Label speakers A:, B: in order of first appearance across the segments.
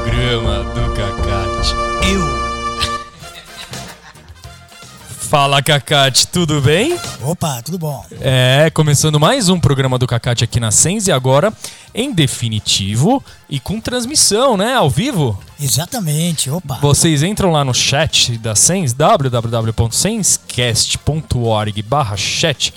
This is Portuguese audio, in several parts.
A: Programa do Cacate. Eu. Fala, Cacate, tudo bem?
B: Opa, tudo bom?
A: É, começando mais um programa do Cacate aqui na Sens e agora em definitivo e com transmissão, né, ao vivo.
B: Exatamente, opa.
A: Vocês entram lá no chat da Sens, www.senscast.org/chat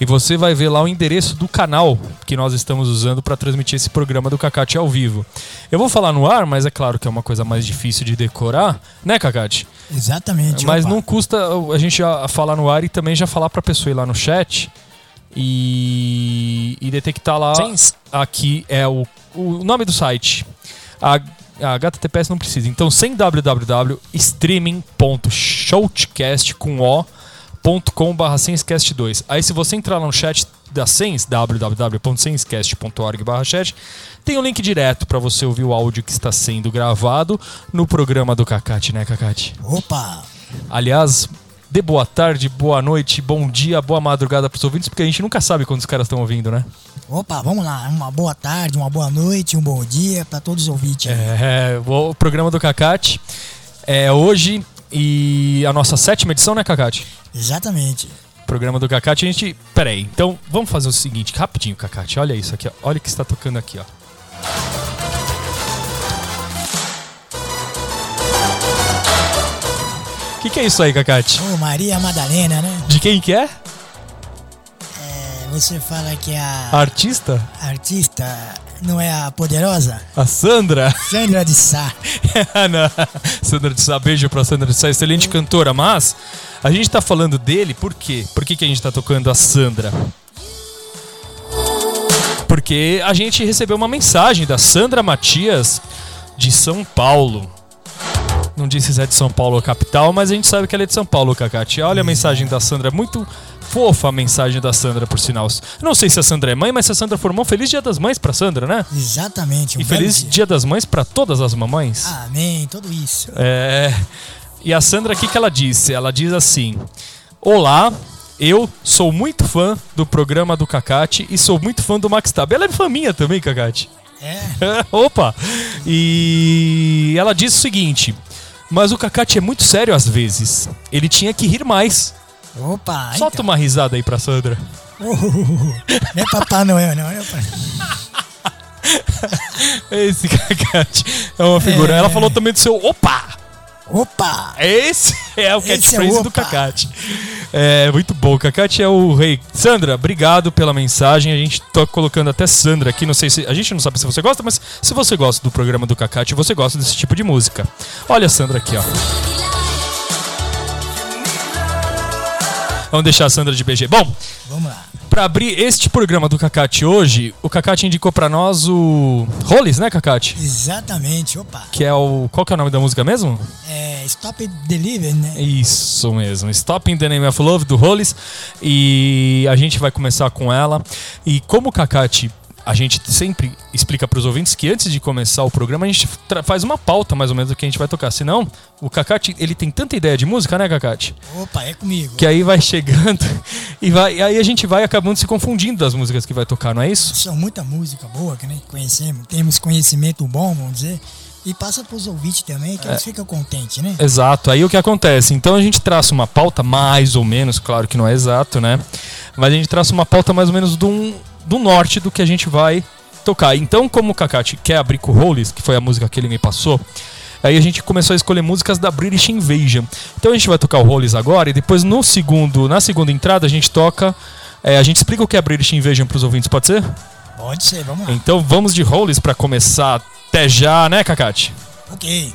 A: e você vai ver lá o endereço do canal que nós estamos usando para transmitir esse programa do Cacate ao vivo. Eu vou falar no ar, mas é claro que é uma coisa mais difícil de decorar, né, Cacate?
B: Exatamente.
A: Mas
B: opa.
A: não custa a gente já falar no ar e também já falar para a pessoa ir lá no chat e, e detectar lá. Aqui é o, o nome do site. A, a HTTPS não precisa. Então, sem www.streaming.shoutcast com o .com.br senscast2. Aí se você entrar lá no chat da Sens, www.senscast.org/chat, tem o um link direto para você ouvir o áudio que está sendo gravado no programa do Cacate, né, Cacate?
B: Opa!
A: Aliás, de boa tarde, boa noite, bom dia, boa madrugada para os ouvintes, porque a gente nunca sabe quando os caras estão ouvindo, né?
B: Opa, vamos lá. Uma boa tarde, uma boa noite, um bom dia para todos os ouvintes.
A: É, o programa do Cacate é hoje e a nossa sétima edição, né, Cacate?
B: Exatamente.
A: Programa do Cacate, a gente. Pera aí, então vamos fazer o seguinte, rapidinho, Cacate. Olha isso aqui, ó. Olha o que está tocando aqui, ó. O que, que é isso aí, Cacate?
B: Ô, Maria Madalena, né?
A: De quem que é?
B: É, você fala que a
A: A artista?
B: artista não é a poderosa?
A: A Sandra?
B: Sandra de Sá.
A: Sandra de Sá, beijo pra Sandra de Sá, excelente cantora, mas a gente tá falando dele por quê? Por que, que a gente tá tocando a Sandra? Porque a gente recebeu uma mensagem da Sandra Matias de São Paulo. Não disse se é de São Paulo ou capital, mas a gente sabe que ela é de São Paulo, Cacate. Olha a mensagem da Sandra, muito fofa a mensagem da Sandra, por sinal. Não sei se a Sandra é mãe, mas se a Sandra for mãe, feliz dia das mães pra Sandra, né?
B: Exatamente. Um
A: E feliz
B: dia.
A: dia das mães pra todas as mamães.
B: Amém, tudo isso.
A: É. E a Sandra, o que, que ela disse? Ela diz assim: Olá, eu sou muito fã do programa do Cacate e sou muito fã do Max Tab. Ela é fã minha também, Cacate.
B: É,
A: Opa! E ela disse o seguinte: Mas o Cacate é muito sério às vezes. Ele tinha que rir mais.
B: opa.
A: Solta uma risada aí pra Sandra.
B: então. Não é Papai Noel, não. É pa-
A: Esse Cacate é uma figura.
B: É.
A: Ela falou também do seu Opa!
B: Opa!
A: Esse é o
B: é
A: catchphrase
B: o
A: do. Cacate. É muito bom. O Cacate é o rei. Sandra, obrigado pela mensagem. A gente tá colocando até Sandra aqui. Não sei se. A gente não sabe se você gosta, mas se você gosta do programa do Cacate, você gosta desse tipo de música. Olha a Sandra aqui, ó. Vamos deixar a Sandra de BG. Bom,
B: Vamos lá.
A: Pra abrir este programa do Cacate hoje, o Cacate indicou pra nós o Rollins, né, Cacate?
B: Exatamente, opa.
A: Que é o. Qual que é o nome da música mesmo?
B: É, Stop Deliver, né?
A: Isso mesmo, Stop in the Name of Love do Hollis. E a gente vai começar com ela. E como o Cacate, a gente sempre explica para os ouvintes que antes de começar o programa a gente faz uma pauta mais ou menos do que a gente vai tocar. Senão, o Cacate, ele tem tanta ideia de música, né, Cacate?
B: Opa, é comigo.
A: Que aí vai chegando e vai, e aí a gente vai acabando se confundindo das músicas que vai tocar, não é isso?
B: São muita música boa que nem conhecemos, temos conhecimento bom, vamos dizer, e passa pros ouvintes também, que eles ficam contentes, né?
A: Exato, aí o que acontece? Então a gente traça uma pauta mais ou menos, claro que não é exato, né? Mas a gente traça uma pauta mais ou menos do, do norte do que a gente vai tocar. Então, como o Kakati quer abrir com o Rolls, que foi a música que ele me passou, aí a gente começou a escolher músicas da British Invasion. Então a gente vai tocar o Rolls agora e depois no segundo, na segunda entrada a gente toca. é, a gente explica o que é a British Invasion para os ouvintes, pode ser?
B: Pode ser, vamos lá.
A: Então vamos de Rolls para começar até já, né, Kakati?
B: Ok.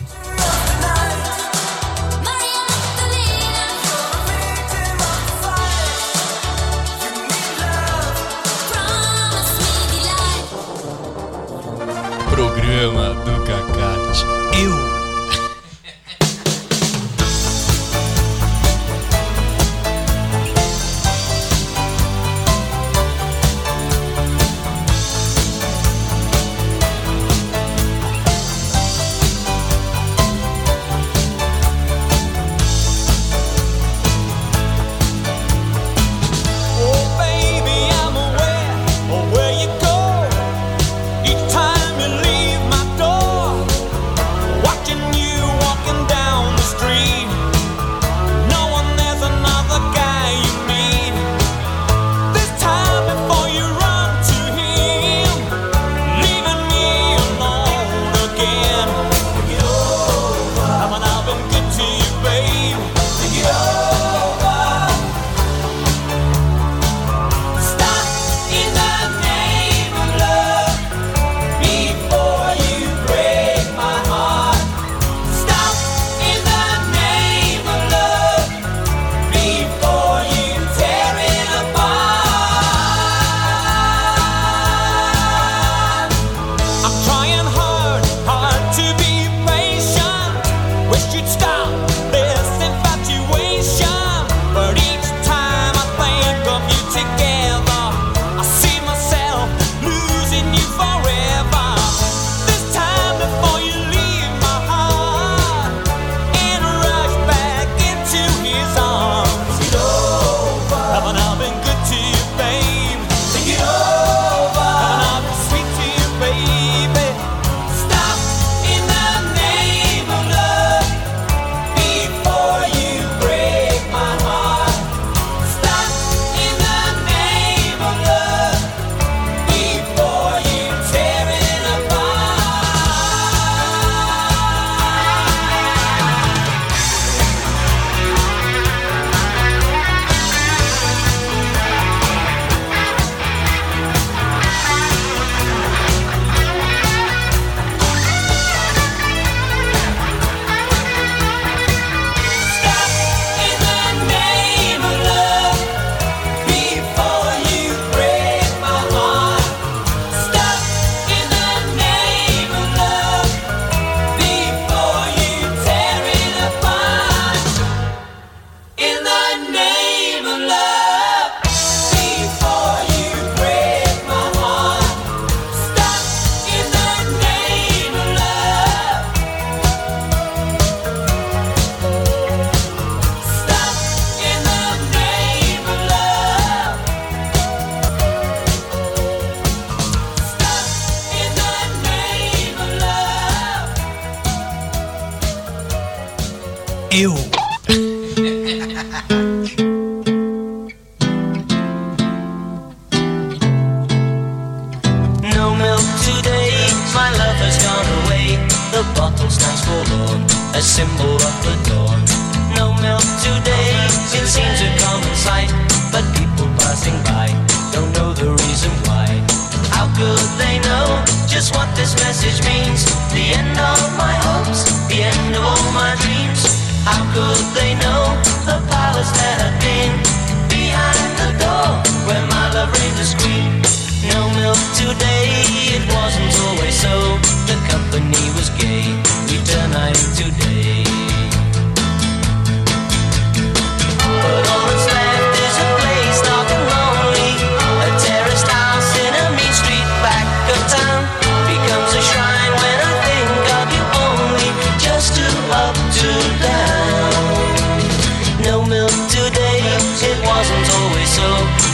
C: Today, it wasn't always so.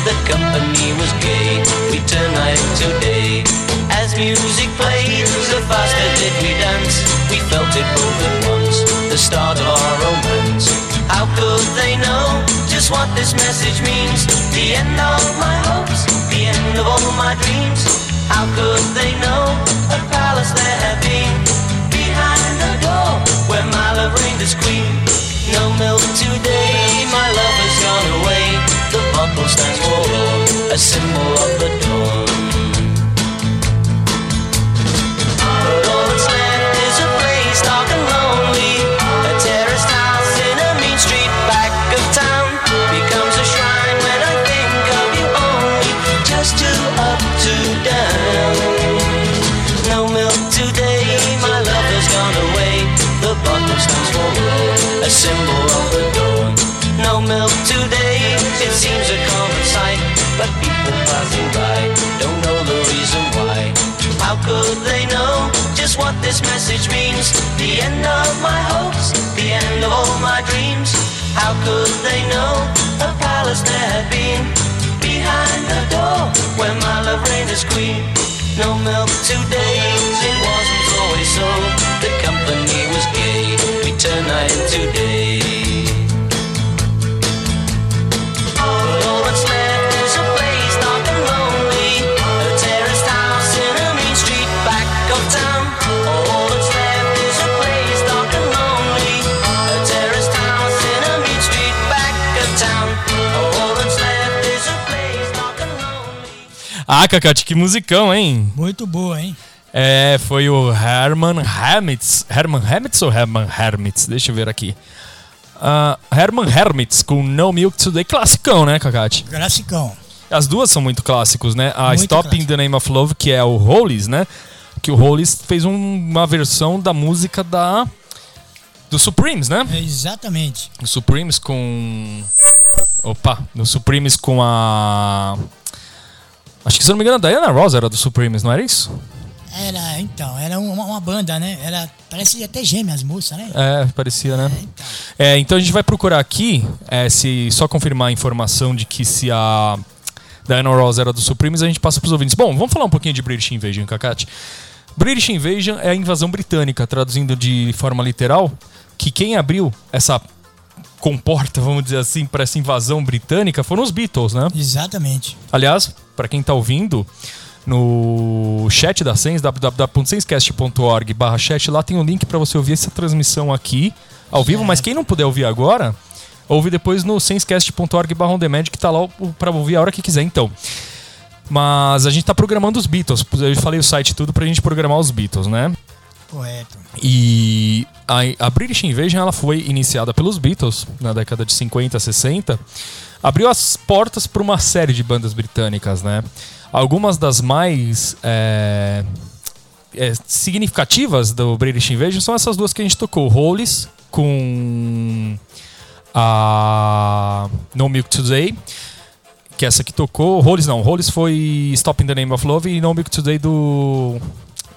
C: The company was gay, we turned night into day. As music played, the faster did we dance. We felt it both at once, the start of our romance. How could they know just what this message means? The end of my hopes, the end of all my dreams. How could they know a palace there had been behind the door where my love reigned as queen? No milk today, my love has gone away. The bottle stands for a symbol of the dawn. Symbol of the dawn. No milk today, it seems a common sight, but people passing by don't know the reason why. How could they know just what this message means? The end of my hopes, the end of all my dreams. How could they know a palace there had been behind the door where my love reigned as queen? No milk today, it wasn't always so. We turned night into day. But all that's left is a place dark and lonely. A terraced house in a mean street back of town. All that's left is a place dark and lonely. A terraced house in a mean street back of town. All that's left is a place dark and lonely.
A: Ah, Cacate, que musicão, hein?
B: Muito boa, hein?
A: É, foi o Herman Hermits. Herman Hermits ou Herman Hermits? Deixa eu ver aqui. Ah, Herman Hermits com No Milk Today. Classicão, né, Cacate?
B: Classicão.
A: As duas são muito clássicos, né? A
B: Muito
A: Stop in
B: clássico.
A: the Name of Love, que é o Hollies, né? Que o Hollies fez um- uma versão da música da do Supremes, né?
B: É exatamente.
A: O Supremes com Opa, no Supremes com a Acho que se eu não me engano, a Diana Ross era do Supremes, não era isso?
B: Era, então, era uma, uma banda, né? Era, parece até gêmeas, moça, né?
A: É, parecia, né?
B: Então,
A: É, então a gente vai procurar aqui, é, se só confirmar a informação de que se a Diana Ross era do Supremes, a gente passa pros ouvintes. Bom, vamos falar um pouquinho de British Invasion, Kakati. British Invasion é a invasão britânica, traduzindo de forma literal, que quem abriu essa comporta, vamos dizer assim, para essa invasão britânica foram os Beatles, né?
B: exatamente.
A: Aliás, para quem tá ouvindo, no chat da Sens, www.senscast.org barra chat, lá tem um link para você ouvir essa transmissão aqui, ao vivo, mas quem não puder ouvir agora, ouve depois no senscast.org barra que tá lá para ouvir a hora que quiser, então. Mas a gente tá programando os Beatles, eu falei o site tudo pra gente programar os Beatles, né?
B: Correto.
A: E a, a British Invasion ela foi iniciada pelos Beatles na década de 50, 60. Abriu as portas para uma série de bandas britânicas, né? Algumas das mais é, é, significativas do British Invasion são essas duas que a gente tocou: Hollies com a No Milk Today, que é essa que tocou. Hollies não, Hollies foi Stop in the Name of Love e No Milk Today do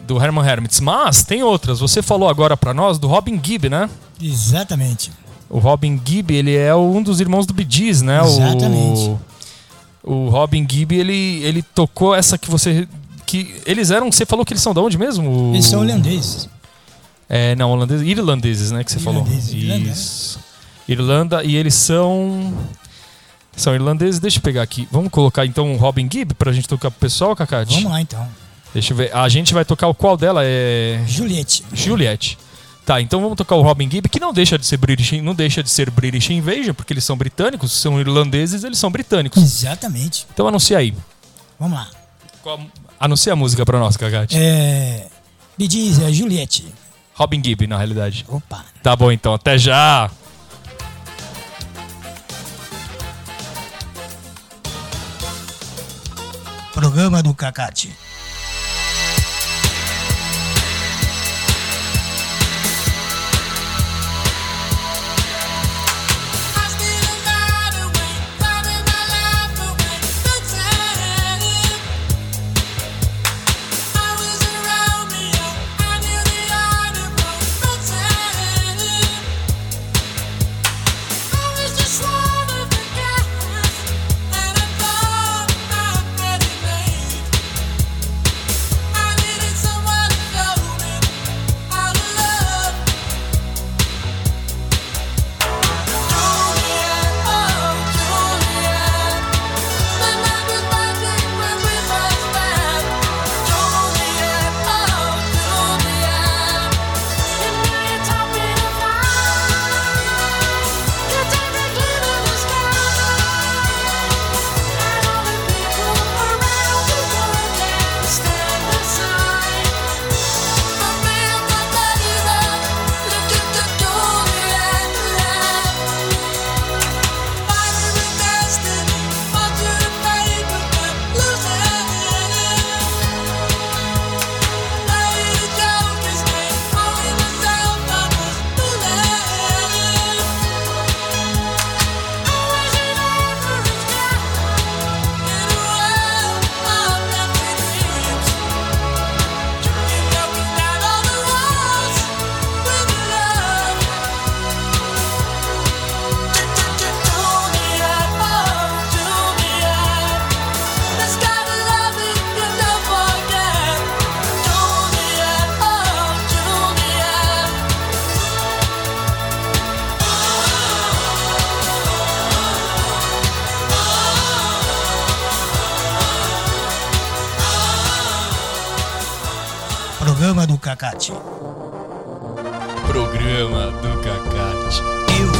A: do Herman Hermits. Mas tem outras. Você falou agora pra nós do Robin Gibb, né?
B: Exatamente.
A: O Robin Gibb, ele é um dos irmãos do Bee Gees, né?
B: Exatamente.
A: O, o Robin Gibb, ele, ele tocou essa que você... que Eles eram... Você falou que eles são de onde mesmo?
B: Eles são holandeses.
A: É, não, holandeses, irlandeses, né, que você
D: Irlandeses,
A: falou.
D: Irlanda?
A: Isso. Irlanda, e eles são. São irlandeses, deixa eu pegar aqui. Vamos colocar então o Robin Gibb pra gente tocar pro pessoal, Cacate?
D: Vamos lá então.
A: Deixa eu ver. A gente vai tocar o qual dela? É.
D: Juliette.
A: Juliette. Tá, então vamos tocar o Robin Gibb, que não deixa de ser British, não deixa de ser British Invasion, porque eles são britânicos, são irlandeses, eles são britânicos.
D: Exatamente.
A: Então anuncia aí.
D: Vamos lá.
A: Qual- Anuncia a música pra nós, Cacate.
D: É. Me diz, é Juliette.
A: Robin Gibb, na realidade.
D: Opa.
A: Tá bom então, até já!
D: Programa do Cacate. Programa do Cacate.
A: Programa do Cacate.
D: Eu.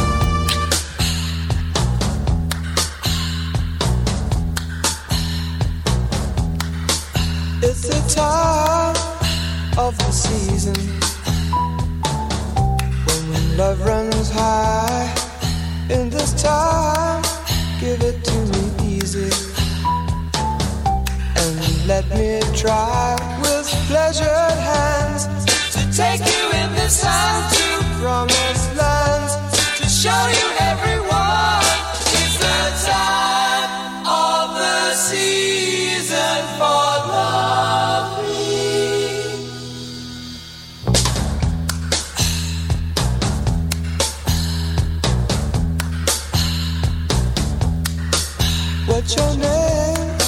E: It's the time of the season when love runs high. In this time, give it to me easy and let me try with pleasured hands to take you in this time to promised lands to show you everyone. It's the time of the season for love. What's your name?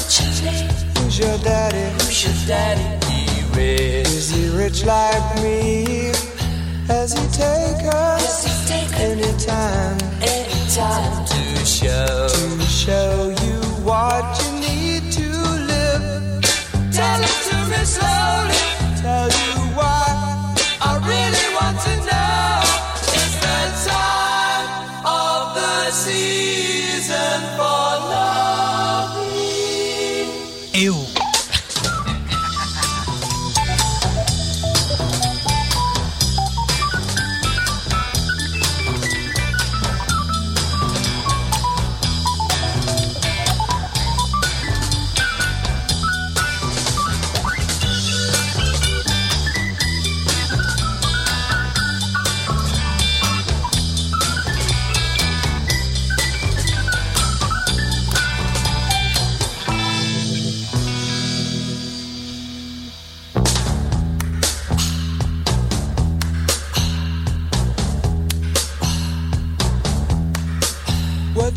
E: Who's your daddy? Who's your daddy? He. Is he rich like me? Has he taken anytime to show to show you what you need to live? Tell it to me slowly. Tell you why I really want to know. It's the time of the season for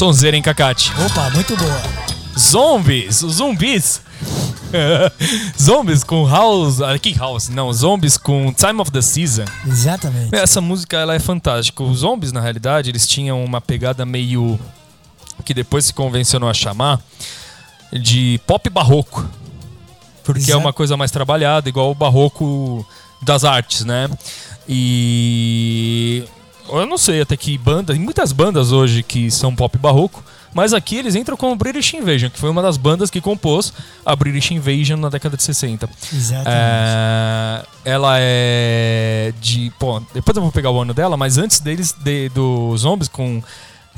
A: Sonzeira, hein, Cacate?
B: Opa, muito boa.
A: Zombies, os zumbis. zombies com House. ah, Que House? Não, zombies com Time of the Season.
B: Exatamente.
A: Essa música ela é fantástica. Os zombies, na realidade, eles tinham uma pegada meio. que depois se convencionou a chamar de pop barroco. Porque é
B: Exato.
A: uma coisa mais trabalhada, igual o barroco das artes, né? E. Eu não sei até que banda. Tem muitas bandas hoje que são pop barroco. Mas aqui eles entram com o British Invasion, que foi uma das bandas que compôs a British Invasion na década de 60.
B: Exatamente.
A: É, ela é de. Pô, depois eu vou pegar o ano dela, mas antes deles, de, do Zombies com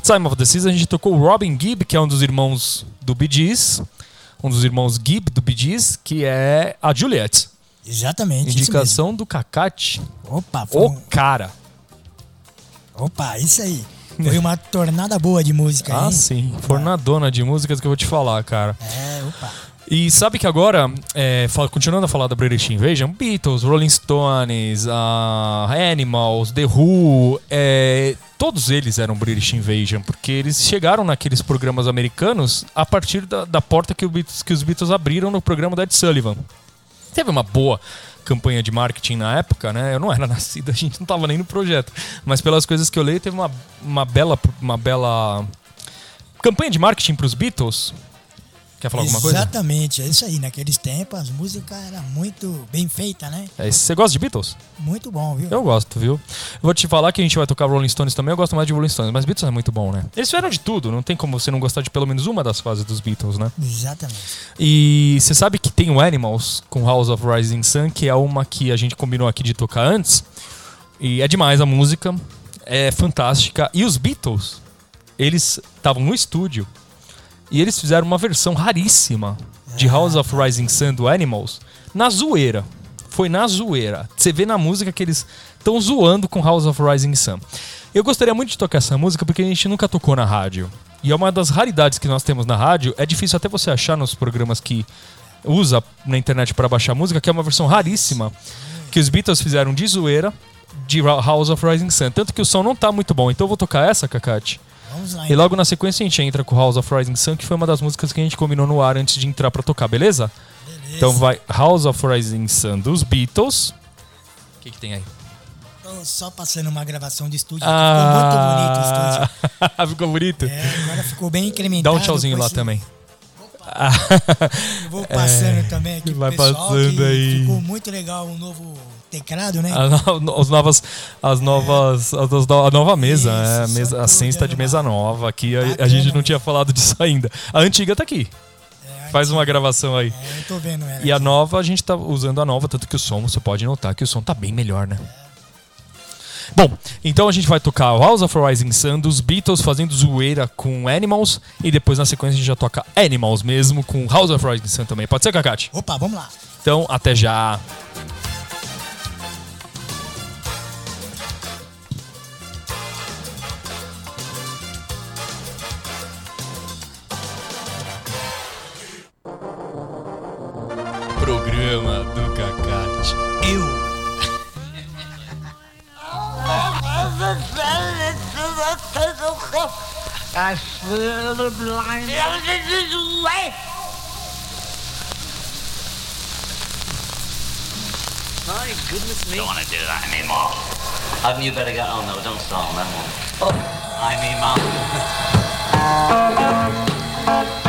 A: Time of the Season, a gente tocou o Robin Gibb, que é um dos irmãos do Bee Gees. Um dos irmãos Gibb do Bee Gees, que é a Juliet.
B: Exatamente.
A: Indicação do Cacate.
B: Opa, foi
A: O
B: um-
A: cara.
B: Opa, isso aí. Foi uma tornada boa de música
A: Ah,
B: aí.
A: sim. Fornadona de músicas que eu vou te falar, cara.
B: É, opa.
A: E sabe que agora, é, continuando a falar da British Invasion, Beatles, Rolling Stones, ah, Animals, The Who, é, todos eles eram British Invasion, porque eles chegaram naqueles programas americanos a partir da, da porta que, Beatles- que os Beatles abriram no programa da Ed Sullivan. Teve uma boa campanha de marketing na época, né? Eu não era nascido, a gente não tava nem no projeto. Mas pelas coisas que eu leio, teve uma, uma bela uma bela campanha de marketing pros Beatles. Quer falar alguma coisa?
B: Exatamente, é isso aí. Naqueles tempos as músicas eram muito bem feitas, né?
A: É, Você gosta de Beatles?
B: Muito bom, viu?
A: Eu gosto, viu? Eu vou te falar que a gente vai tocar Rolling Stones também. Eu gosto mais de Rolling Stones, mas Beatles é muito bom, né? Eles fizeram de tudo, não tem como você não gostar de pelo menos uma das fases dos Beatles, né?
B: Exatamente.
A: E você sabe que tem o Animals com House of Rising Sun, que é uma que a gente combinou aqui de tocar antes. E é demais a música, é fantástica. E os Beatles, eles estavam no estúdio e eles fizeram uma versão raríssima de House of Rising Sun do Animals na zoeira. Foi na zoeira. Você vê na música que eles estão zoando com House of Rising Sun. Eu gostaria muito de tocar essa música porque a gente nunca tocou na rádio. E é uma das raridades que nós temos na rádio. É difícil até você achar nos programas que usa na internet para baixar música, que é uma versão raríssima que os Beatles fizeram de zoeira de House of Rising Sun. Tanto que o som não tá muito bom. Então eu vou tocar essa, Cacate.
B: Vamos lá.
A: E logo na sequência a gente entra com House of Rising Sun, que foi uma das músicas que a gente combinou no ar antes de entrar pra tocar, beleza?
B: Beleza.
A: Então vai House of Rising Sun dos Beatles. O que, que tem aí?
B: Tô só passando uma gravação de estúdio. aqui, Ficou muito bonito o estúdio.
A: Ah, ficou bonito?
B: É, agora ficou bem incrementado.
A: Dá um tchauzinho lá
B: esse-
A: também.
B: Vou passando também aqui
A: vai
B: pessoal
A: passando aí.
B: Ficou muito legal o novo teclado, né?
A: As, no- as novas. As novas. as- as a nova mesa.
B: Isso,
A: é, mesa a tá de mesa nova aqui. A, a gente não tinha falado disso ainda. A antiga tá aqui.
B: É,
A: Faz uma gravação aí.
B: É, eu tô vendo ela.
A: E a nova, a gente tá usando a nova, tanto que o som, você pode notar que o som tá bem melhor, né? Bom, então a gente vai tocar House of Rising Sun dos Beatles fazendo zoeira com Animals e depois na sequência a gente já toca Animals mesmo com House of Rising Sun também. Pode ser, Cacate?
B: Opa, vamos lá.
A: Então, até já. Programa do Cacate.
B: Eu.
F: I.
G: My goodness me.
H: Don't want to do that anymore. Haven't you better get on though? Don't start on that one. Oh, I mean, mom.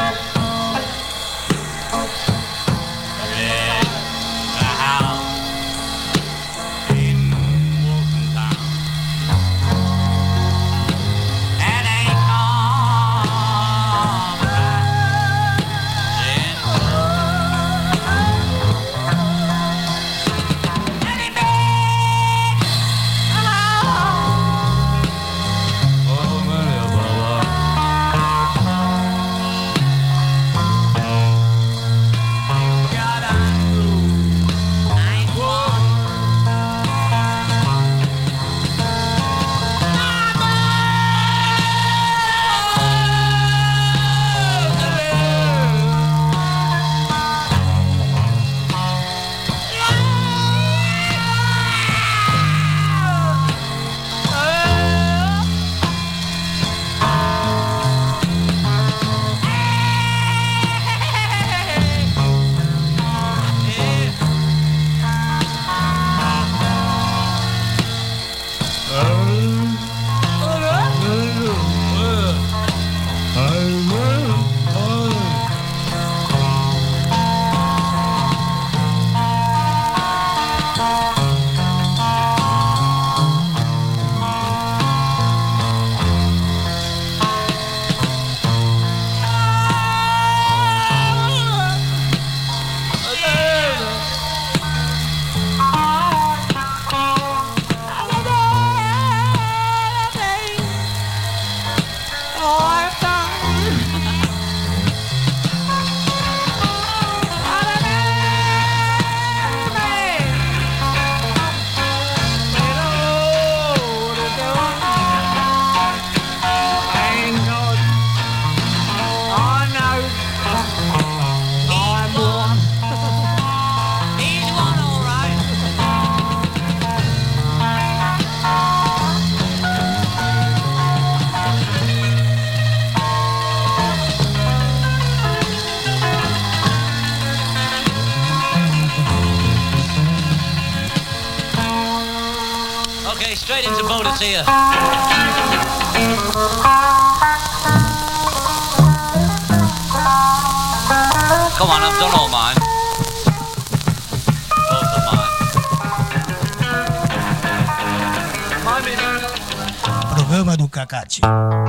I: Programa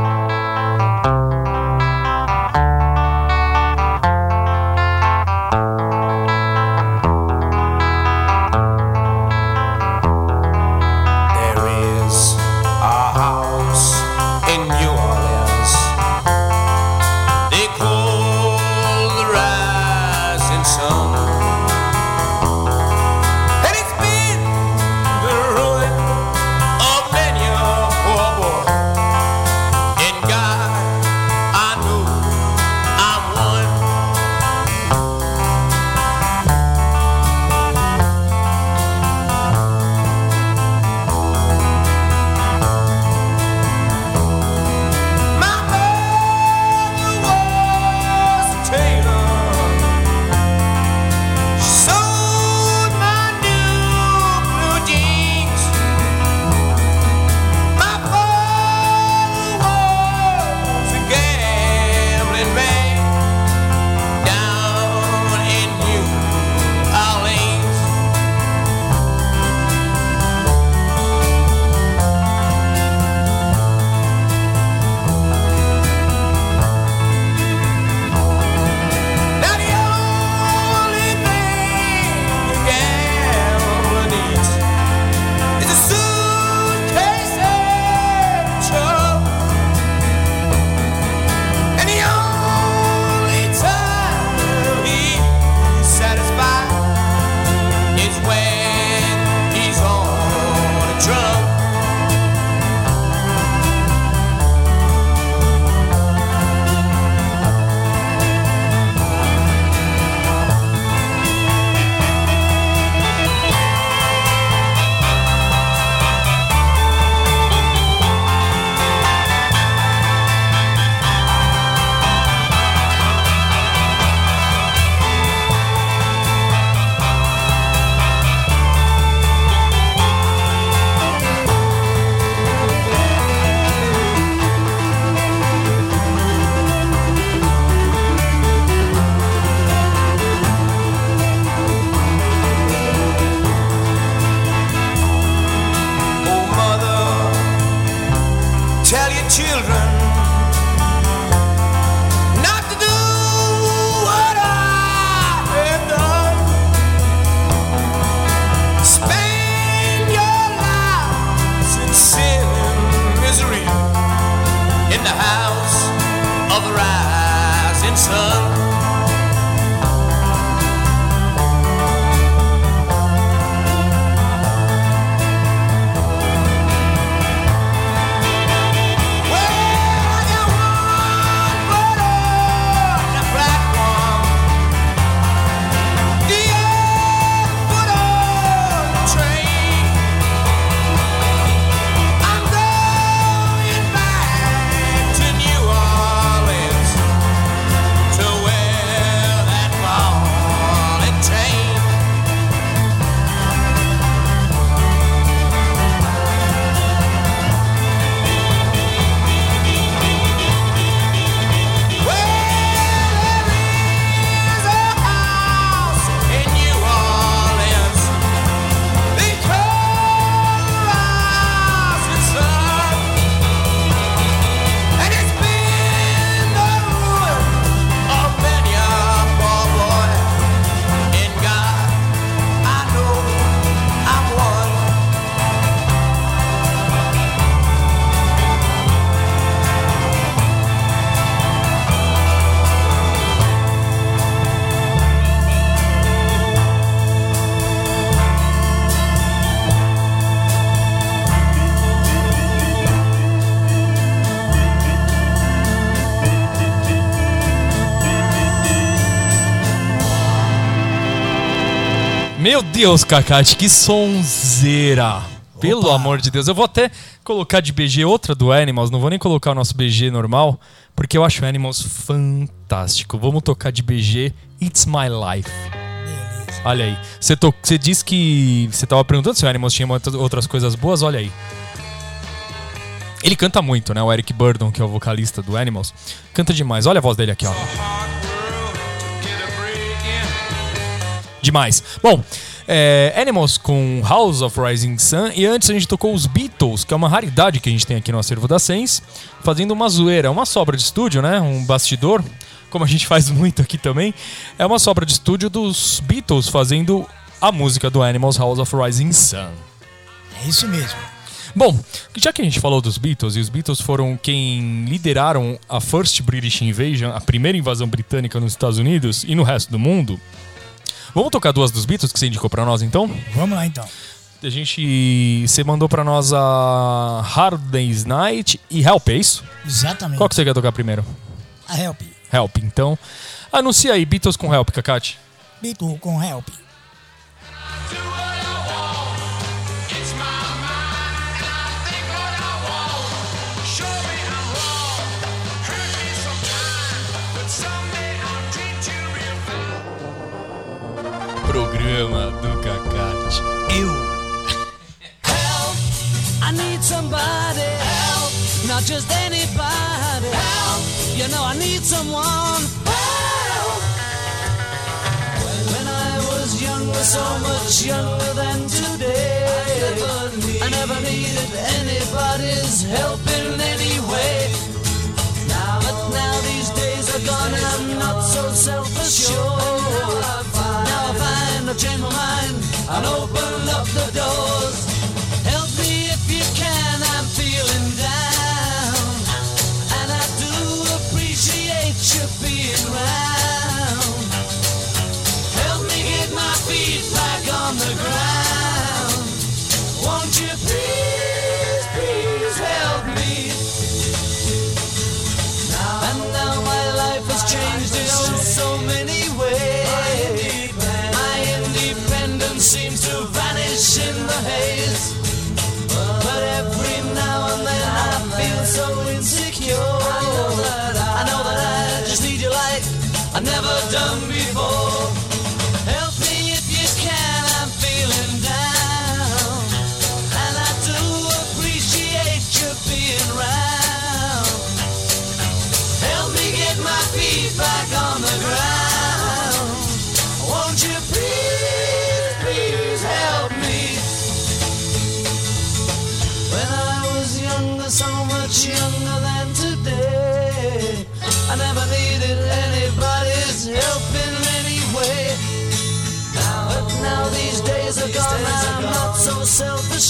A: Deus, Cacate, que sonzeira! Pelo amor de Deus, eu vou até colocar de BG outra do Animals, não vou nem colocar o nosso BG normal, porque eu acho o Animals fantástico. Vamos tocar de BG It's My Life. Olha aí. Você, to... você disse que. Você tava perguntando se o Animals tinha outras coisas boas, olha aí. Ele canta muito, né? O Eric Burdon, que é o vocalista do Animals. Canta demais. Olha a voz dele aqui, ó. Demais. Bom, é, Animals com House of Rising Sun. E antes a gente tocou os Beatles, que é uma raridade que a gente tem aqui no acervo da Sens, fazendo uma zoeira, uma sobra de estúdio, né? Um bastidor, como a gente faz muito aqui também. É uma sobra de estúdio dos Beatles fazendo a música do Animals House of Rising Sun.
B: É isso mesmo.
A: Bom, já que a gente falou dos Beatles, e os Beatles foram quem lideraram a First British Invasion, a primeira invasão britânica nos Estados Unidos e no resto do mundo, vamos tocar duas dos Beatles que você indicou pra nós então?
B: Vamos lá então.
A: A gente. Você mandou pra nós a Hard Day's Night e Help, é isso?
B: Exatamente.
A: Qual que você quer tocar primeiro?
B: A Help.
A: Help, então. Anuncia aí, Beatles com Help, Kakati.
B: Beatle com Help.
A: Programa do Kakati.
B: Eu.
F: I need somebody help, not just anybody help. You know I need someone help. When I was younger, so much younger than today, I never needed anybody's help in any way. Now, but now these days are gone and I'm not so self-assured. Find I've my mind and open up the doors. Help me if you can, I'm feeling down. And I do appreciate you being round. Help me get my feet back on the ground. Haze. But every now and then I feel so insecure.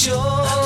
A: 就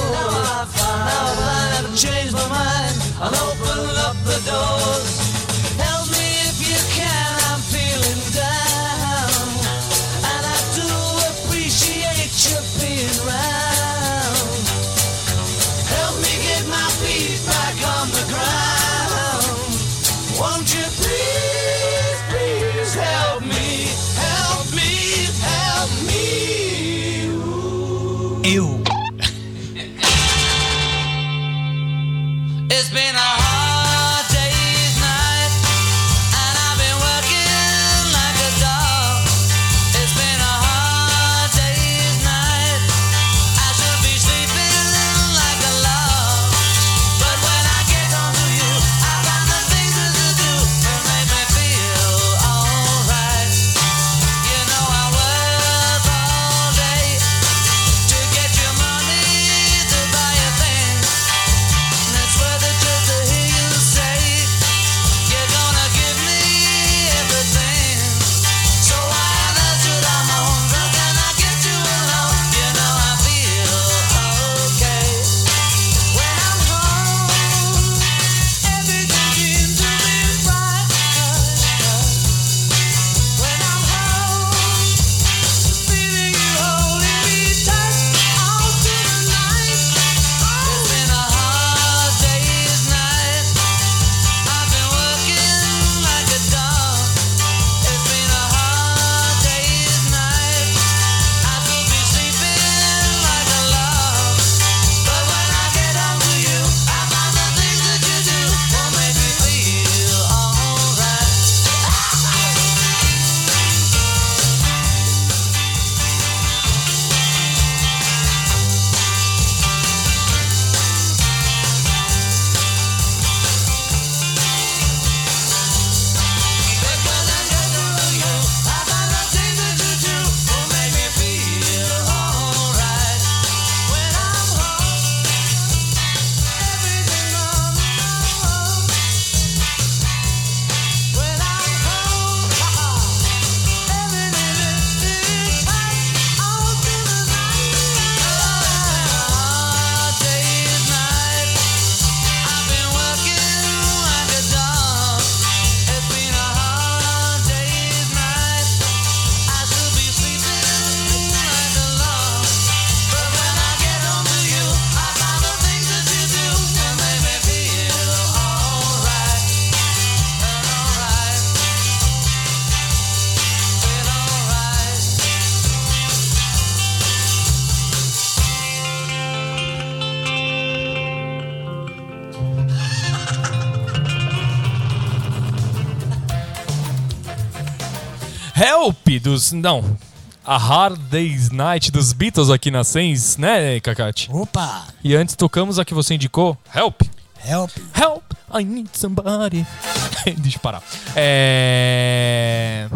A: Dos. Não. A Hard Day's Night dos Beatles aqui na Sens, né, Kakati?
B: Opa!
A: E antes tocamos a que você indicou, Help.
B: Help!
A: Help, I need somebody. Deixa eu parar. É.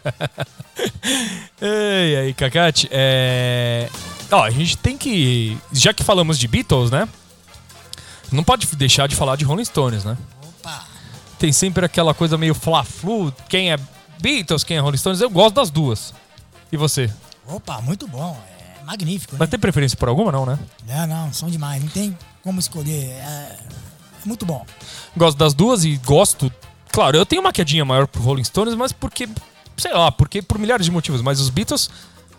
A: Ei, aí, Kakati, é. Ó, a gente tem que. Já que falamos de Beatles, né? Não pode deixar de falar de Rolling Stones, né?
B: Opa!
A: Tem sempre aquela coisa meio fla-flu. Quem é Beatles, quem é Rolling Stones? Eu gosto das duas. E você?
B: Opa, muito bom. É magnífico, né?
A: Vai ter preferência por alguma, não, né?
B: Não, não, são demais. Não tem como escolher. É, é muito bom.
A: Gosto das duas e gosto. Claro, eu tenho uma quedinha maior pro Rolling Stones, mas porque. Sei lá, porque por milhares de motivos. Mas os Beatles,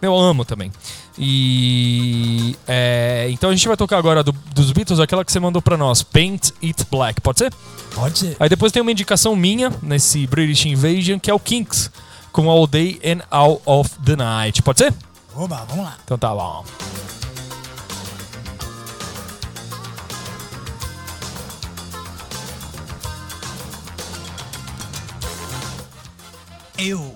A: eu amo também. E. é, então a gente vai tocar agora do- dos Beatles, aquela que você mandou pra nós: Paint It Black. Pode ser?
B: Pode ser.
A: Aí depois tem uma indicação minha nesse British Invasion, que é o Kinks, com All Day and All of the Night. Pode ser?
B: Oba, vamos lá.
A: Então tá bom.
B: Eu.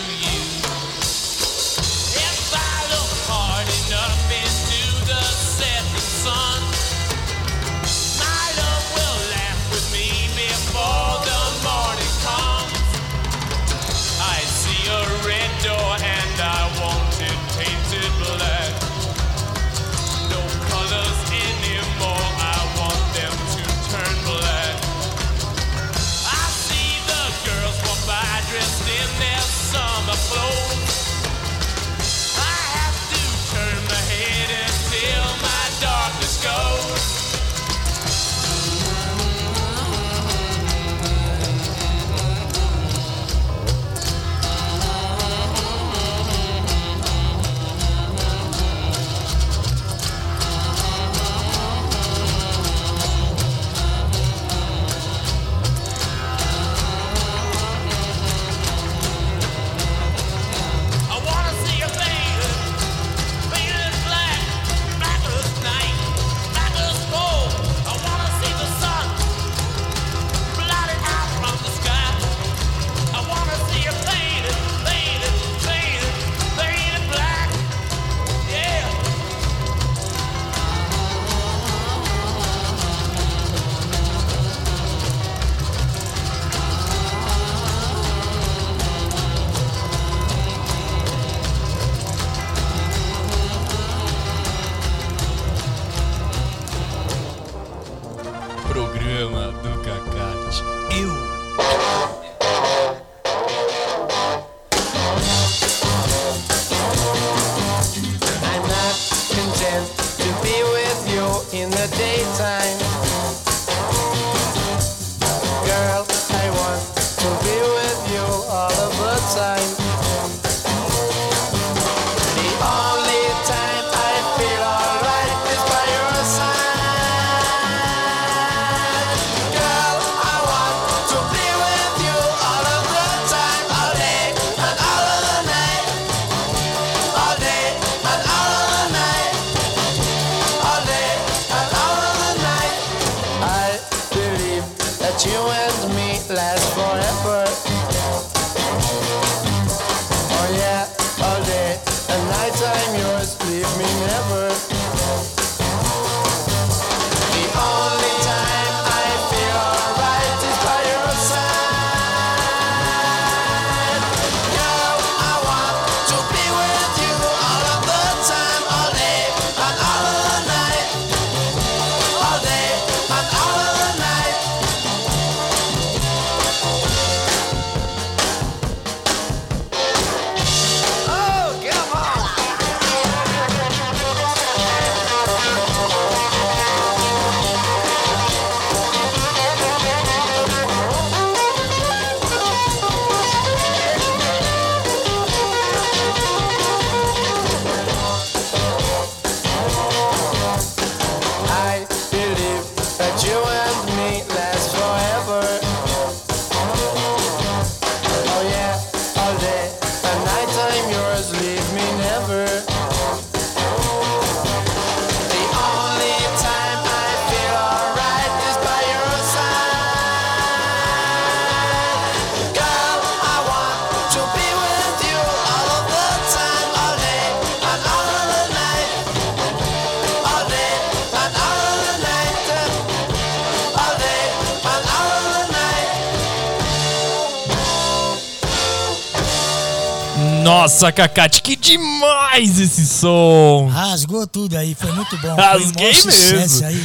A: Nossa, Cacate, que demais esse som!
B: Rasgou tudo aí, foi muito bom.
A: Rasguei
B: foi
A: mesmo.
B: aí.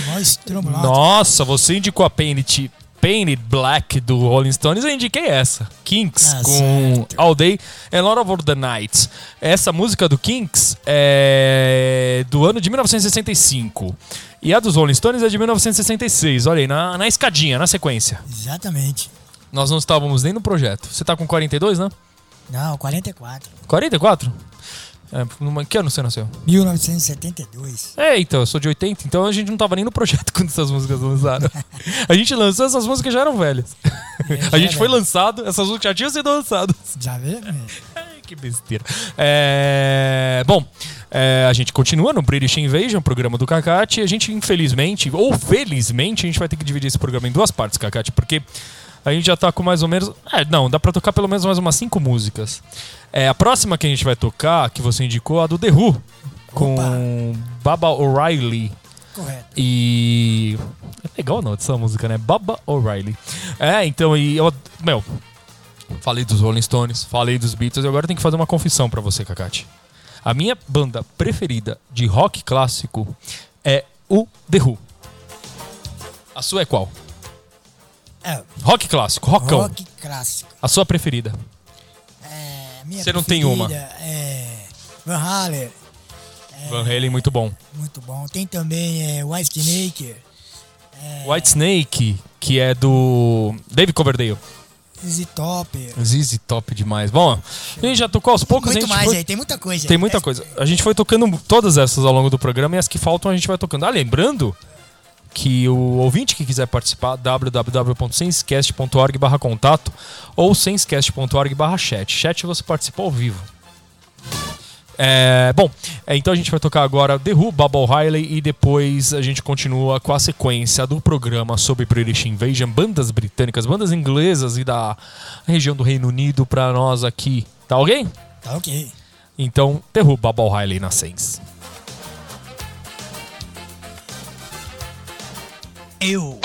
A: Nossa, você indicou a Painted, Painted Black do Rolling Stones, eu indiquei essa. Kinks
B: Ah,
A: com
B: certo.
A: All Day and Lot of the Night. Essa música do Kinks é do ano de 1965. E a dos Rolling Stones é de 1966. Olha aí, na, na escadinha, na sequência.
B: Exatamente.
A: Nós não estávamos nem no projeto. Você tá com 42, né?
B: Não, 44.
A: 44? É, numa- que ano você nasceu?
B: 1972.
A: É, então, eu sou de 80, então a gente não tava nem no projeto quando essas músicas lançaram. a gente lançou, essas músicas já eram velhas. a gente foi lançado, essas músicas já tinham sido lançadas.
B: Já vê?
A: Ai, que besteira. É, bom, é, a gente continua no British Invasion, programa do Cacate. A gente, infelizmente, ou felizmente, a gente vai ter que dividir esse programa em duas partes, Cacate, porque a gente já tá com mais ou menos. É, não, dá pra tocar pelo menos mais umas cinco músicas. É, a próxima que a gente vai tocar, que você indicou, a do The Who, com Baba O'Reilly.
B: Correto.
A: E. É legal não essa música, né? Baba O'Reilly. É, então, e eu. Meu, falei dos Rolling Stones, falei dos Beatles e agora eu tenho que fazer uma confissão pra você, Kakati. A minha banda preferida de rock clássico é o The Who. A sua é qual?
B: É,
A: Rock clássico, rockão.
B: rock clássico.
A: A sua preferida.
B: É, minha
A: Você não tem uma?
B: É Van Halen,
A: Van Halen, muito bom.
B: muito bom. Tem também é, White Snake,
A: White Snake, que é do Dave Coverdale.
B: Easy Top.
A: ZZ Top demais. Bom, a gente já tocou aos poucos.
B: Muito mais
A: foi-
B: aí, tem muita coisa.
A: Tem muita coisa. A gente foi tocando todas essas ao longo do programa e as que faltam a gente vai tocando. Ah, lembrando que o ouvinte que quiser participar, www.senscast.org barra contato ou senscast.org barra chat. Chat você participa ao vivo. É, bom, é, então a gente vai tocar agora The Who, Bubble Riley e depois a gente continua com a sequência do programa sobre British Invasion, bandas britânicas, bandas inglesas e da região do Reino Unido pra nós aqui. Tá ok?
B: Tá ok.
A: Então, The Who, Bubble Riley na Sense.
B: Eu.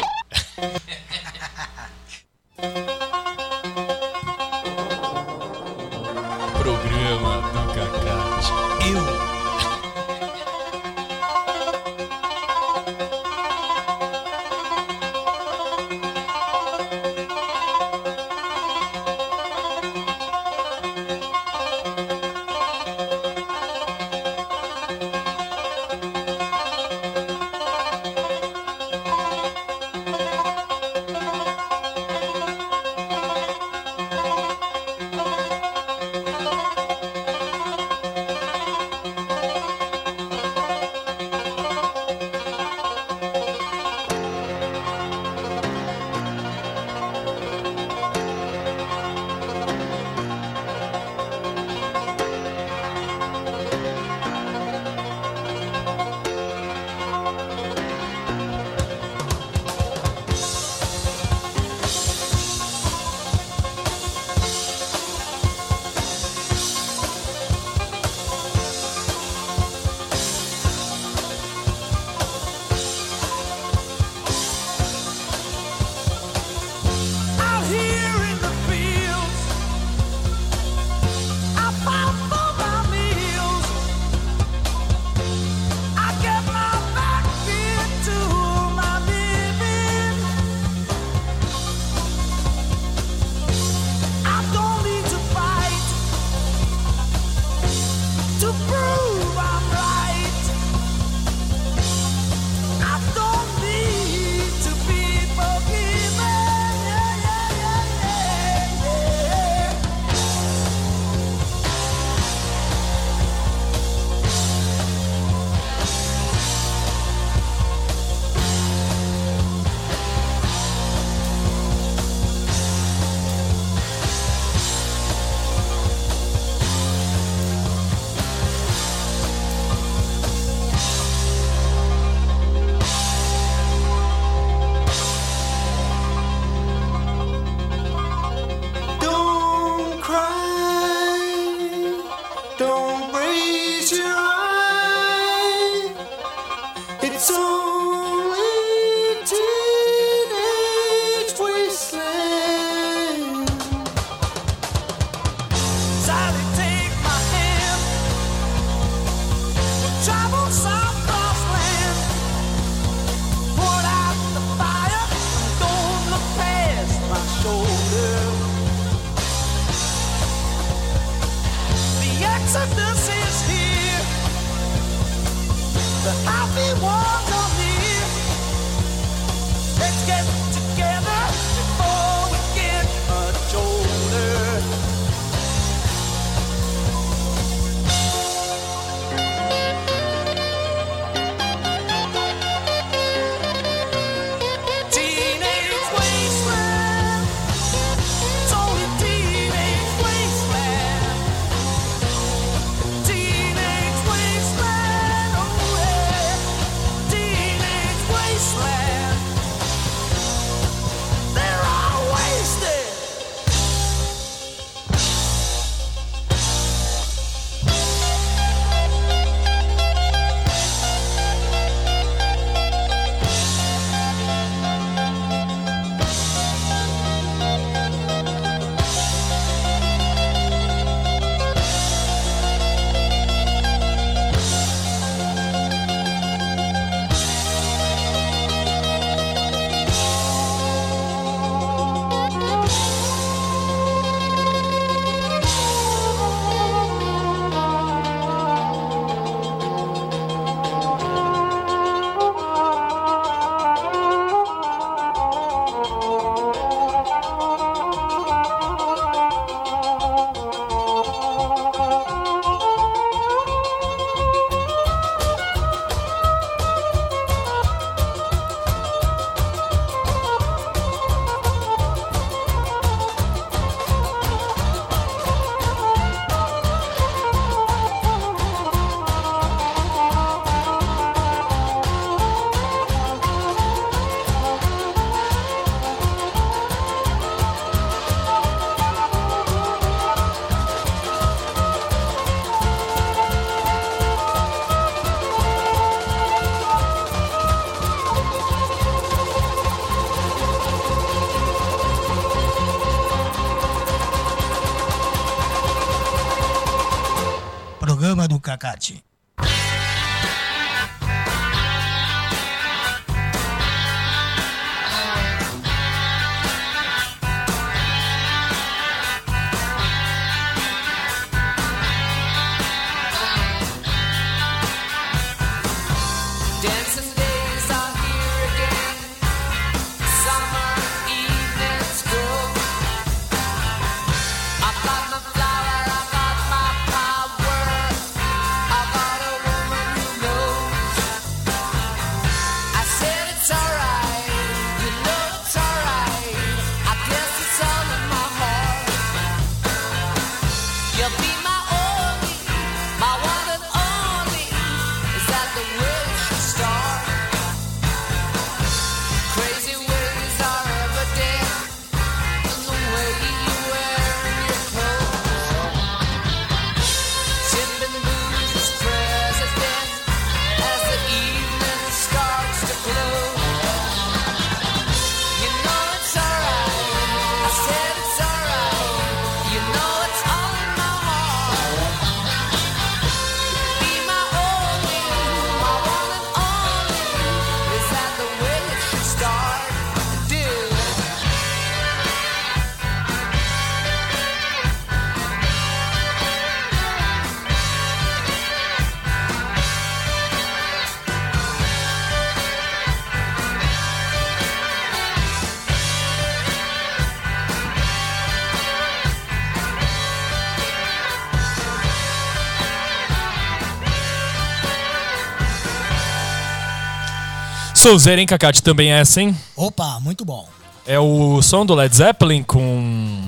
A: Souzer, hein, Cacate? Também é essa, hein?
B: Opa, muito bom.
A: É o som do Led Zeppelin com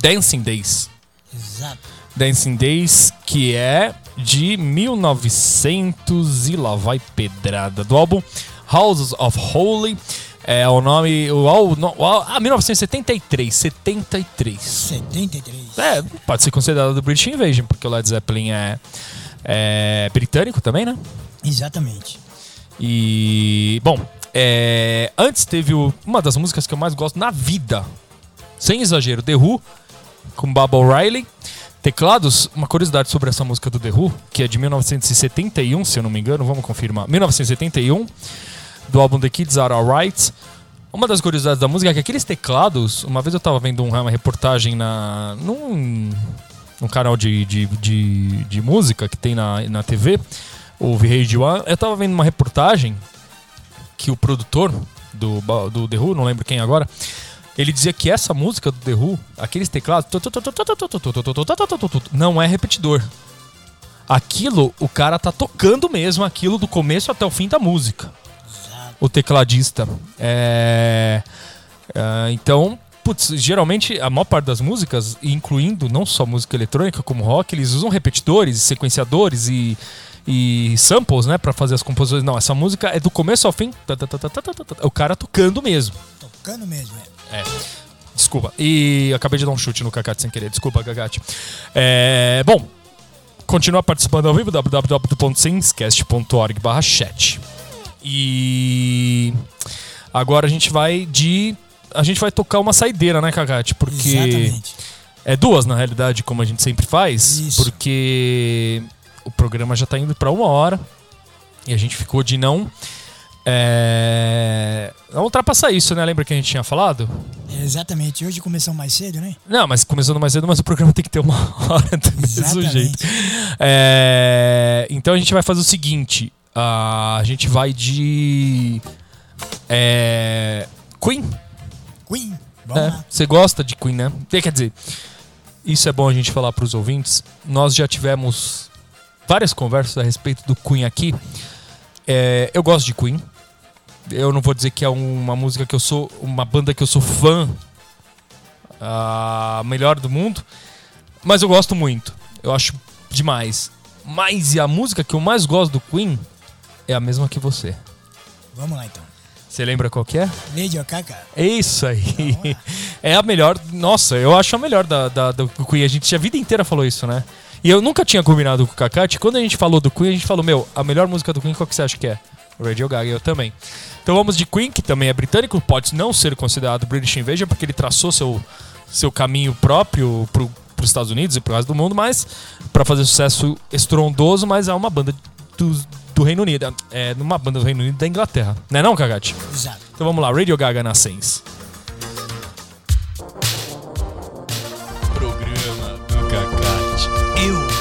A: Dancing Days.
B: Exato.
A: Dancing Days, que é de 1900 e lá vai pedrada, do álbum Houses of Holy. É o nome. O, o, al- ah, 1973. 73.
B: 73.
A: É, pode ser considerado do British Invasion, porque o Led Zeppelin é, é britânico também, né?
B: Exatamente.
A: E. Bom, é, antes teve o- uma das músicas que eu mais gosto na vida. Sem exagero, The Who, com Bob O'Reilly. Teclados, uma curiosidade sobre essa música do The Who, que é de 1971, se eu não me engano, vamos confirmar. 1971, do álbum The Kids Are Alright. Uma das curiosidades da música é que aqueles teclados, uma vez eu tava vendo um- uma reportagem na, num, num canal de, de, de, de música que tem na, na TV, o V-Radio One, eu tava vendo uma reportagem que o produtor do, do The Who, não lembro quem agora, ele dizia que essa música do The Who, aqueles teclados, não é repetidor. Aquilo, o cara tá tocando mesmo aquilo do começo até o fim da música. O tecladista. É. é, então, putz, geralmente a maior parte das músicas, incluindo não só música eletrônica como rock, eles usam repetidores, sequenciadores e, e samples, né, para fazer as composições. Não, essa música é do começo ao fim, tá, tá, tá, é o cara tocando mesmo.
B: Tocando mesmo, é.
A: É. Desculpa. E acabei de dar um chute no Cacate sem querer. Desculpa, Cacate. É, bom, continua participando ao vivo www.senscast.org chat. E agora a gente vai de... A gente vai tocar uma saideira, né, Cacate? Porque...
B: Exatamente.
A: É duas, na realidade, como a gente sempre faz.
B: Isso.
A: Porque o programa já tá indo pra uma hora e a gente ficou de não é, não ultrapassar isso, né? Lembra que a gente tinha falado?
B: Exatamente. Hoje começou mais cedo, né?
A: Não, mas começando mais cedo, mas o programa tem que ter uma hora do mesmo
B: Exatamente.
A: jeito. É, então a gente vai fazer o seguinte: a gente vai de. É, Queen.
B: Queen. Vamos
A: É. Você gosta de Queen, né? Quer dizer, isso é bom a gente falar pros ouvintes. Nós já tivemos várias conversas a respeito do Queen aqui. É, eu gosto de Queen. Eu não vou dizer que é uma música que eu sou. Uma banda que eu sou fã. A melhor do mundo. Mas eu gosto muito. Eu acho demais. Mas e a música que eu mais gosto do Queen é a mesma que você.
B: Vamos lá então.
A: Você lembra qual que é?
B: Lady Okaka.
A: É isso aí. É a melhor. Nossa, eu acho a melhor da, da, do Queen. A gente a vida inteira falou isso, né? E eu nunca tinha combinado com o Cacate. Quando a gente falou do Queen, a gente falou, meu, a melhor música do Queen, qual que você acha que é? Radio Gaga, eu também. Então vamos de Queen, que também é britânico, pode não ser considerado British Invasion, porque ele traçou seu, seu caminho próprio para pros Estados Unidos e pro resto do mundo, mas para fazer sucesso estrondoso, mas é uma banda do, do Reino Unido. É, é numa banda do Reino Unido da Inglaterra. Não é não, Cagate?
B: Exato.
A: Então vamos lá, Radio Gaga na Sense. Programa do Cagate.
B: Eu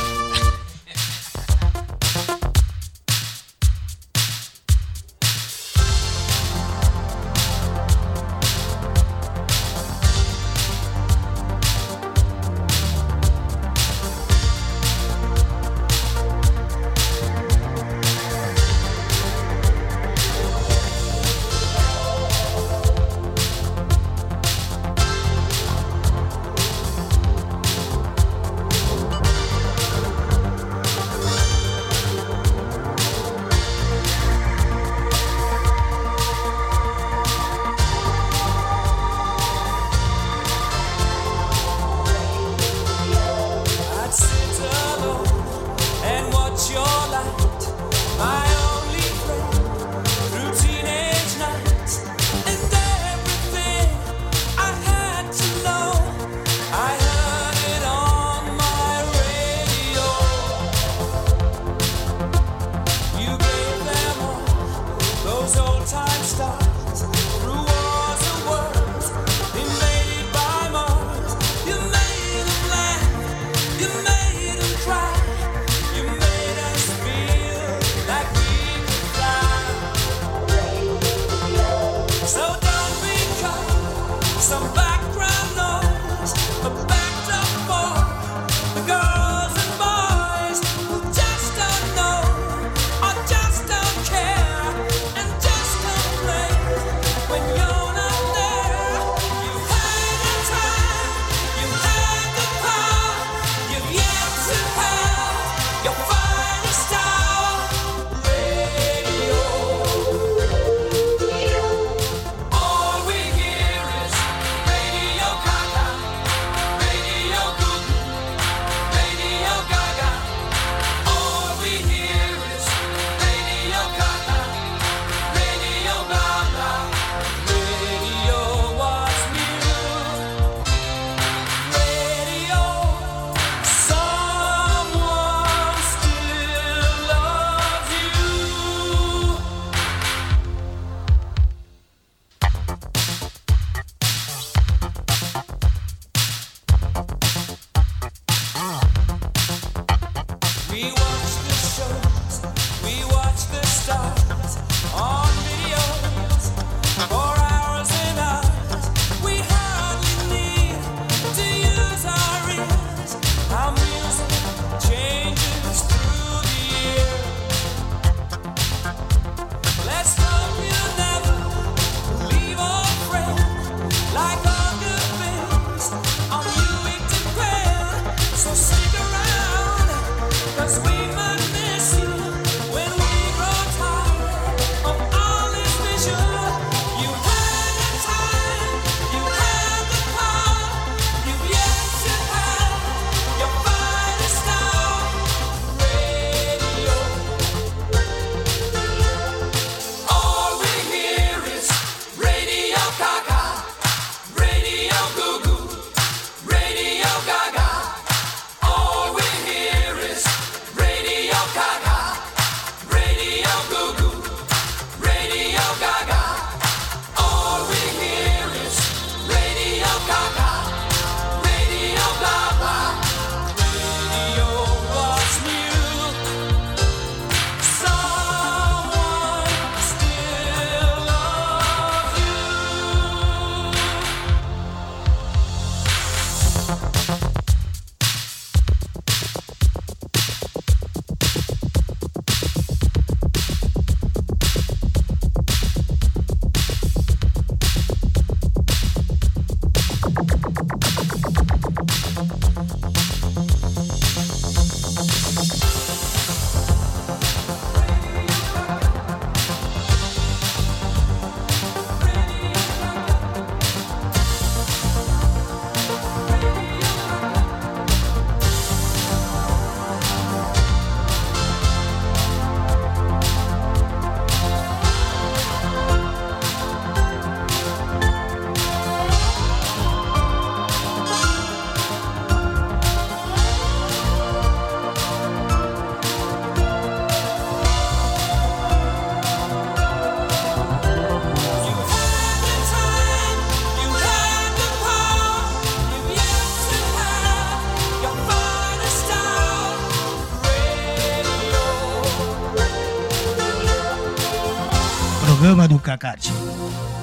E: What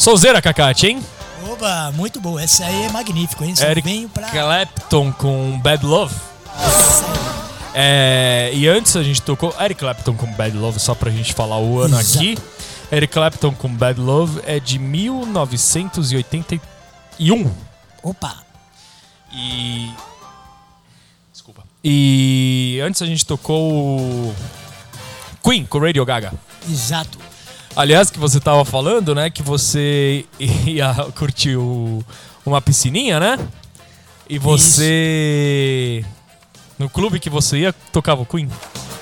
A: Souzeira, Cacate, hein?
B: Oba, muito boa. Essa aí é magnífico, hein? Só
A: Eric
B: venho pra.
A: Clapton com Bad Love. É, e antes a gente tocou Eric Clapton com Bad Love, só pra gente falar o ano
B: Exato.
A: aqui. Eric Clapton com Bad Love é de 1981.
B: Opa!
A: E. Desculpa. E antes a gente tocou Queen com Radio Gaga.
B: Exato.
A: Aliás, que você tava falando, né? Que você ia curtir o- uma piscininha, né? E você. No clube que você ia, tocava o Queen.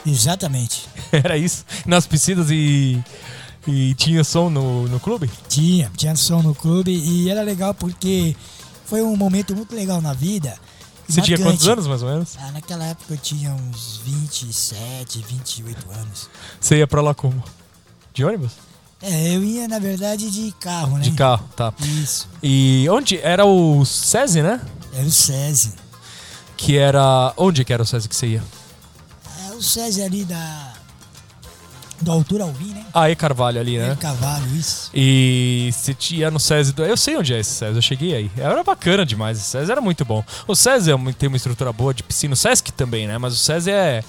B: Exatamente.
A: Era isso? Nas piscinas e. E tinha som no, no clube?
B: Tinha, tinha som no clube e era legal porque foi um momento muito legal na vida.
A: Você tinha
B: marcante.
A: quantos anos, mais ou menos?
B: Ah, naquela época eu tinha uns 27, 28 anos.
A: Você ia pra lá como? De ônibus?
B: É, eu ia, na verdade, de carro, né?
A: De carro, tá.
B: Isso.
A: E onde? Era o SESI, né?
B: Era o SESI.
A: Que era. Onde que era o SESI que você ia?
B: É o SESI ali da. Do Altura Alvim, né?
A: Ah, e Carvalho ali, né?
B: É Cavalo, isso.
A: E você tinha no SESI. Do... Eu sei onde é esse SESI, eu cheguei aí. Era bacana demais, esse SESI era muito bom. O SESI é tem uma estrutura boa de piscina, o SESC também, né? Mas o SESI é.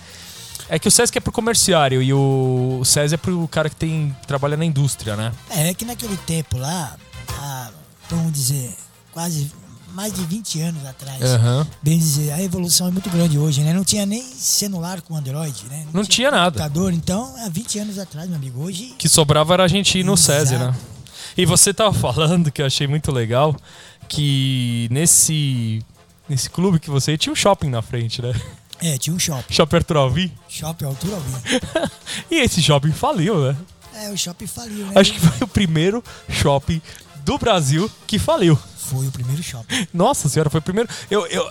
A: É que o SESC é pro comerciário e o SESI é pro cara que tem trabalha na indústria, né?
B: É, é que naquele tempo lá, há, vamos dizer, quase mais de 20 anos atrás,
A: Aham.
B: bem dizer, a evolução é muito grande hoje, né? Não tinha nem celular com Android, né?
A: Não tinha nada.
B: computador, então, há 20 anos atrás, meu amigo, hoje
A: que sobrava era a gente ir no SESI, né? E você tava falando que eu achei muito legal que nesse nesse clube que você ia, tinha um shopping na frente, né?
B: É, tinha um shopping.
A: Shopping Alvim.
B: Shopping Altura Alvim.
A: E esse shopping faliu, né?
B: É, o shopping faliu, né?
A: Acho que foi o primeiro shopping do Brasil que faliu.
B: Foi o primeiro shopping.
A: Nossa senhora, foi o primeiro. Eu, eu,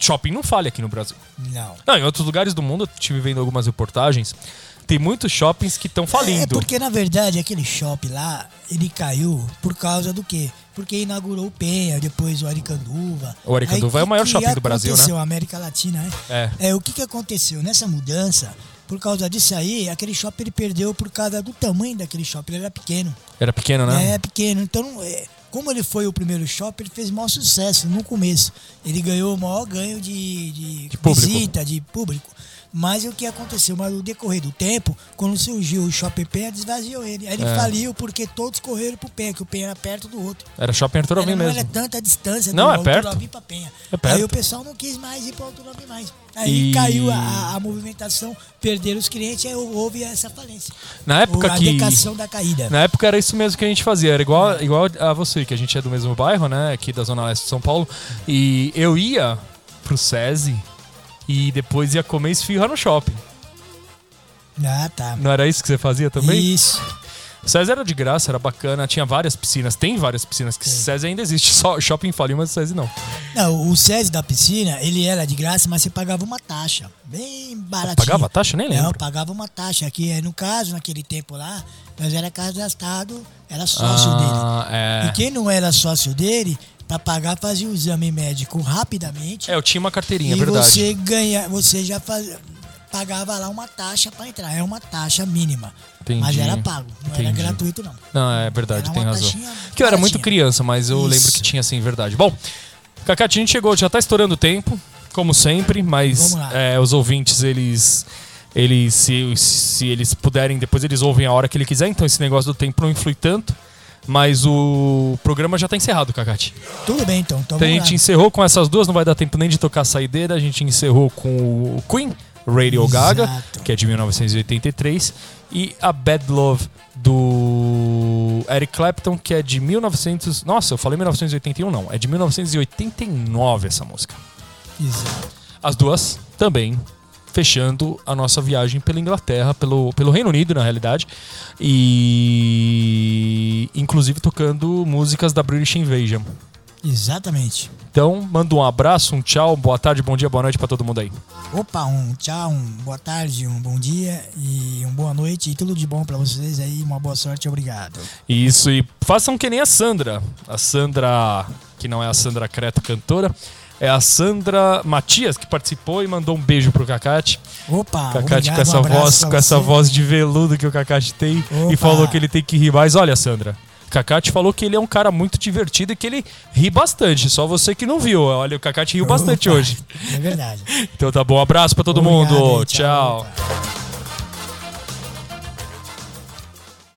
A: shopping não falha aqui no Brasil.
B: Não.
A: Não, em outros lugares do mundo, eu tive vendo algumas reportagens. Tem muitos shoppings que estão
B: É
A: falindo.
B: porque, na verdade, aquele shopping lá, ele caiu por causa do quê? Porque inaugurou o Penha, depois o Aricanduva.
A: O Aricanduva
B: Aí,
A: é o maior shopping do Brasil, né?
B: América Latina, né?
A: É.
B: É, o que, que aconteceu? Nessa mudança, por causa disso aí, aquele shopping ele perdeu por causa do tamanho daquele shopping. Ele era pequeno.
A: Era pequeno, né?
B: É, pequeno. Então, é, como ele foi o primeiro shopping, ele fez maior sucesso no começo. Ele ganhou o maior ganho de, de,
A: De
B: visita, de público. Mas o que aconteceu? Mas no decorrer do tempo, quando surgiu o Shopping Penha, desvaziou ele. Aí ele
A: É.
B: faliu porque todos correram pro Penha, que o Penha era perto do outro.
A: Era shopping Arthur Alvim
B: Era, não
A: mesmo.
B: era tanta distância
A: Não,
B: do
A: é
B: Alto
A: perto.
B: Alvim pra Penha.
A: É perto.
B: Aí o pessoal não quis mais ir pro Alto Alvim mais. Aí
A: E-
B: caiu a, a- a movimentação, perderam os clientes, aí houve essa falência.
A: Na época
B: a
A: que.
B: decação da caída.
A: Na época era isso mesmo que a gente fazia. Era igual, igual a você, que a gente é do mesmo bairro, né? Aqui da Zona Leste de São Paulo. E eu ia pro SESI e depois ia comer esfirra no shopping.
B: Ah, tá.
A: Não era isso que você fazia também?
B: Isso.
A: O SESI era de graça, era bacana, tinha várias piscinas, tem várias piscinas, que SESI ainda existe, só shopping faliu, mas o SESI não.
B: Não, o SESI da piscina, ele era de graça, mas você pagava uma taxa. Bem baratinho.
A: Pagava taxa? Nem lembro.
B: Não, pagava uma taxa. Aqui, no caso, naquele tempo lá, nós era cadastrado, era sócio
A: Ah,
B: dele.
A: é.
B: E quem não era sócio dele, pra pagar, fazia o exame médico rapidamente.
A: É, eu tinha uma carteirinha,
B: e
A: é verdade.
B: você ganha, você já faz, pagava lá uma taxa pra entrar. É uma taxa mínima.
A: Entendi.
B: Mas era pago, não era
A: Entendi.
B: gratuito, não.
A: Não, é verdade,
B: Era
A: tem razão. Que eu era muito criança, mas eu
B: Isso.
A: lembro que tinha assim, verdade. Bom, Cacate, a gente chegou, já tá estourando o tempo, como sempre, mas é, os ouvintes, eles. Eles, se, se eles puderem, depois eles ouvem a hora que ele quiser, então esse negócio do tempo não influi tanto. Mas o programa já tá encerrado, Cacate.
B: Tudo bem, então. Então,
A: Então a gente
B: lá.
A: encerrou com essas duas, não vai dar tempo nem de tocar a saideira. A gente encerrou com o Queen, Radio Gaga,
B: Exato.
A: que é de 1983, e a Bad Love do Eric Clapton, que é de 1900. Nossa, eu falei 1981, não. É de 1989 essa música.
B: Exato.
A: As duas também fechando a nossa viagem pela Inglaterra, pelo, pelo Reino Unido, na realidade. E inclusive tocando músicas da British Invasion.
B: Exatamente.
A: Então, manda um abraço, um tchau, boa tarde, bom dia, boa noite pra todo mundo aí.
B: Opa, um tchau, um boa tarde, um bom dia e um boa noite e tudo de bom pra vocês aí, uma boa sorte, obrigado.
A: Isso, e façam que nem a Sandra. A Sandra, que não é a Sandra Creto cantora, é a Sandra Matias, que participou e mandou um beijo pro Cacate.
B: Opa,
A: Cacate
B: obrigado,
A: com essa
B: um
A: voz, com essa voz de veludo que o Cacate tem e
B: Opa.
A: falou que ele tem que rir mais. Olha, Sandra, Cacate falou que ele é um cara muito divertido e que ele ri bastante. Só você que não viu. Olha, o Cacate riu bastante
B: Opa,
A: hoje.
B: É verdade.
A: Então tá bom, abraço pra todo
B: Obrigado
A: mundo. tchau.
B: opa.